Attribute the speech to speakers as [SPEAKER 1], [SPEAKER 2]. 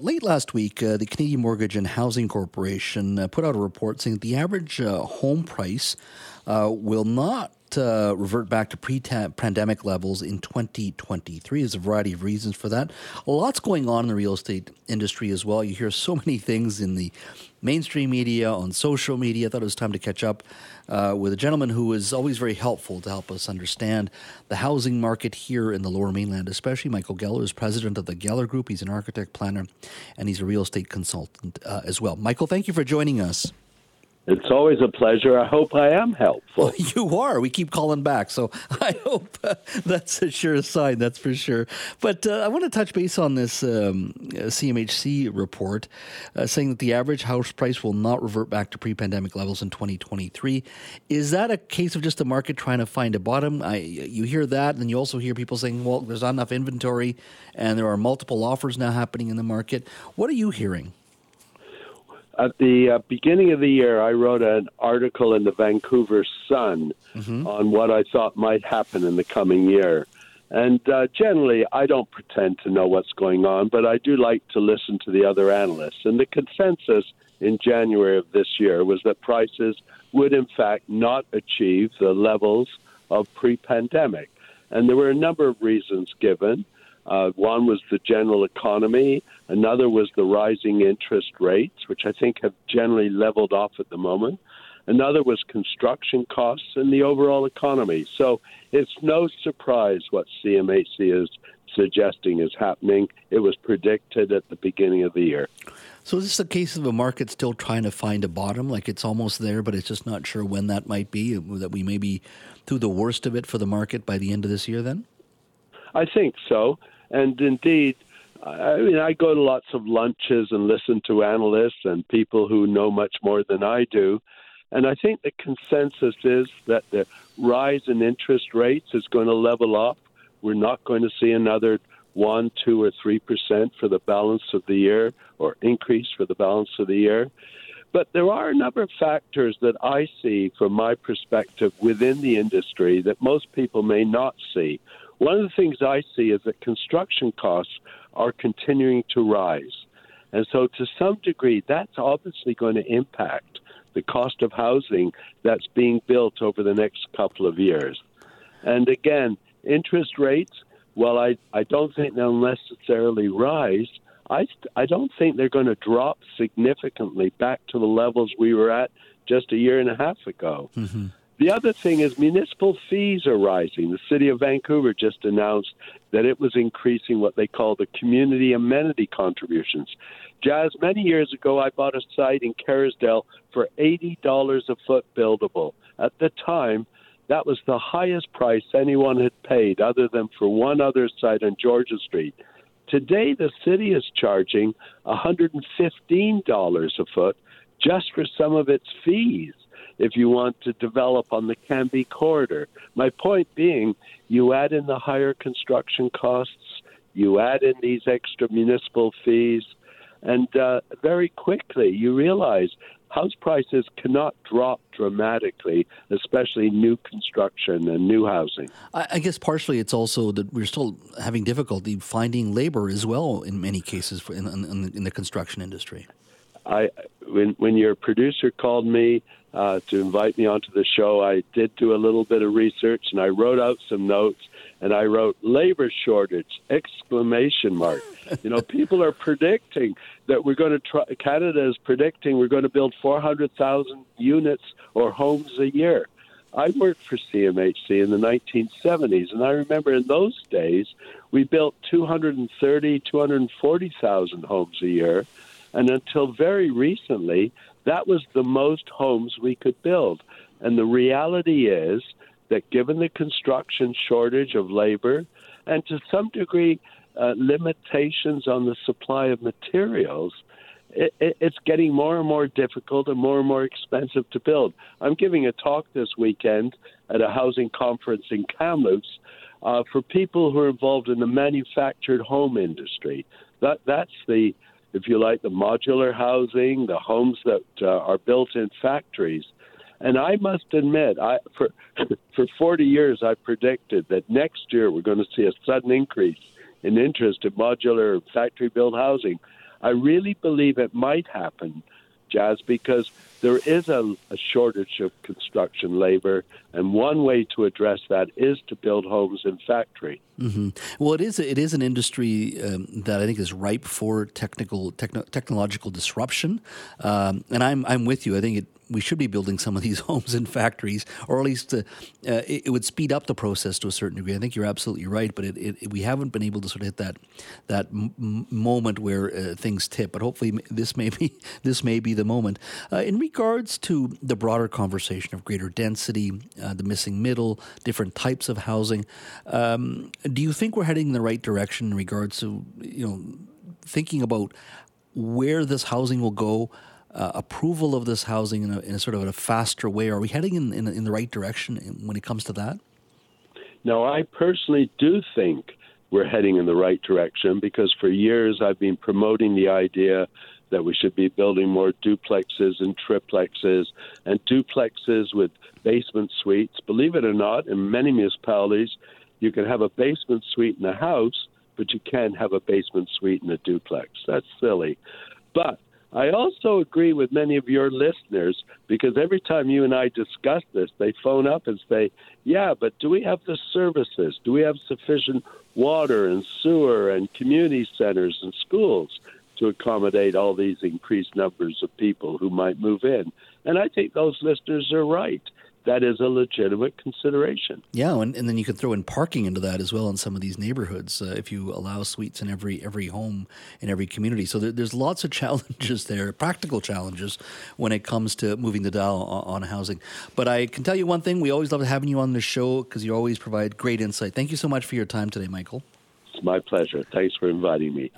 [SPEAKER 1] Late last week, uh, the Canadian Mortgage and Housing Corporation uh, put out a report saying that the average uh, home price uh, will not uh, revert back to pre-pandemic levels in 2023. There's a variety of reasons for that. A lot's going on in the real estate industry as well. You hear so many things in the mainstream media, on social media. I thought it was time to catch up uh, with a gentleman who is always very helpful to help us understand the housing market here in the Lower Mainland, especially. Michael Geller is president of the Geller Group. He's an architect, planner, and he's a real estate consultant uh, as well. Michael, thank you for joining us.
[SPEAKER 2] It's always a pleasure. I hope I am helpful.
[SPEAKER 1] Well, you are. We keep calling back, so I hope uh, that's a sure sign. That's for sure. But uh, I want to touch base on this um, CMHC report uh, saying that the average house price will not revert back to pre-pandemic levels in 2023. Is that a case of just the market trying to find a bottom? I, you hear that, and you also hear people saying, "Well, there's not enough inventory, and there are multiple offers now happening in the market." What are you hearing?
[SPEAKER 2] At the uh, beginning of the year, I wrote an article in the Vancouver Sun mm-hmm. on what I thought might happen in the coming year. And uh, generally, I don't pretend to know what's going on, but I do like to listen to the other analysts. And the consensus in January of this year was that prices would, in fact, not achieve the levels of pre pandemic. And there were a number of reasons given. Uh, one was the general economy. Another was the rising interest rates, which I think have generally leveled off at the moment. Another was construction costs and the overall economy. So it's no surprise what CMHC is suggesting is happening. It was predicted at the beginning of the year.
[SPEAKER 1] So is this a case of a market still trying to find a bottom? Like it's almost there, but it's just not sure when that might be. That we may be through the worst of it for the market by the end of this year. Then,
[SPEAKER 2] I think so. And indeed, I mean, I go to lots of lunches and listen to analysts and people who know much more than I do. And I think the consensus is that the rise in interest rates is going to level off. We're not going to see another one, two, or three percent for the balance of the year, or increase for the balance of the year. But there are a number of factors that I see from my perspective within the industry that most people may not see. One of the things I see is that construction costs are continuing to rise. And so, to some degree, that's obviously going to impact the cost of housing that's being built over the next couple of years. And again, interest rates, well, I, I don't think they'll necessarily rise. I, I don't think they're going to drop significantly back to the levels we were at just a year and a half ago. Mm-hmm. The other thing is municipal fees are rising. The city of Vancouver just announced that it was increasing what they call the community amenity contributions. Jas, many years ago, I bought a site in Kerrisdale for $80 a foot buildable. At the time, that was the highest price anyone had paid, other than for one other site on Georgia Street. Today, the city is charging $115 a foot just for some of its fees if you want to develop on the Cambie corridor. My point being, you add in the higher construction costs, you add in these extra municipal fees, and uh, very quickly you realize house prices cannot drop dramatically, especially new construction and new housing.
[SPEAKER 1] I guess partially it's also that we're still having difficulty finding labor as well in many cases in, in, in the construction industry.
[SPEAKER 2] I when when your producer called me uh, to invite me onto the show, I did do a little bit of research and I wrote out some notes and I wrote labor shortage exclamation mark. you know, people are predicting that we're going to try. Canada is predicting we're going to build 400,000 units or homes a year. I worked for CMHC in the 1970s, and I remember in those days we built 230, 240,000 homes a year. And until very recently, that was the most homes we could build. And the reality is that given the construction shortage of labor and to some degree uh, limitations on the supply of materials, it, it, it's getting more and more difficult and more and more expensive to build. I'm giving a talk this weekend at a housing conference in Kamloops uh, for people who are involved in the manufactured home industry. That that's the, if you like, the modular housing, the homes that uh, are built in factories. And I must admit, I for for 40 years I predicted that next year we're going to see a sudden increase in interest in modular factory built housing. I really believe it might happen, Jas, because there is a, a, shortage of construction labor, and one way to address that is to build homes in factory.
[SPEAKER 1] Mm-hmm. Well, it is it is an industry um, that I think is ripe for technical techno- technological disruption, um, and I'm I'm with you. I think it we should be building some of these homes in factories, or at least uh, uh, it, it, would speed up the process to a certain degree. I think you're absolutely right, but it, it, we haven't been able to sort of hit that that m- moment where uh, things tip. But hopefully, this may be this may be the moment. Uh, in regards to the broader conversation of greater density, uh, the missing middle, different types of housing, um, do you think we're heading in the right direction in regards to you know thinking about where this housing will go? Uh, approval of this housing in a, in a, sort of a faster way? Are we heading in, in, in the right direction when it comes to that?
[SPEAKER 2] No, I personally do think we're heading in the right direction because for years I've been promoting the idea that we should be building more duplexes and triplexes and duplexes with basement suites. Believe it or not, in many municipalities, you can have a basement suite in a house, but you can't have a basement suite in a duplex. That's silly. But I also agree with many of your listeners because every time you and I discuss this, they phone up and say, Yeah, but do we have the services? Do we have sufficient water and sewer and community centers and schools to accommodate all these increased numbers of people who might move in? And I think those listeners are right that is a legitimate consideration.
[SPEAKER 1] Yeah, and, and then you could throw in parking into that as well in some of these neighborhoods uh, if you allow suites in every every home in every community. So there, there's lots of challenges there, practical challenges when it comes to moving the dial on, on housing. But I can tell you one thing: we always love having you on the show because you always provide great insight. Thank you so much for your time today, Michael.
[SPEAKER 2] It's my pleasure. Thanks for inviting me.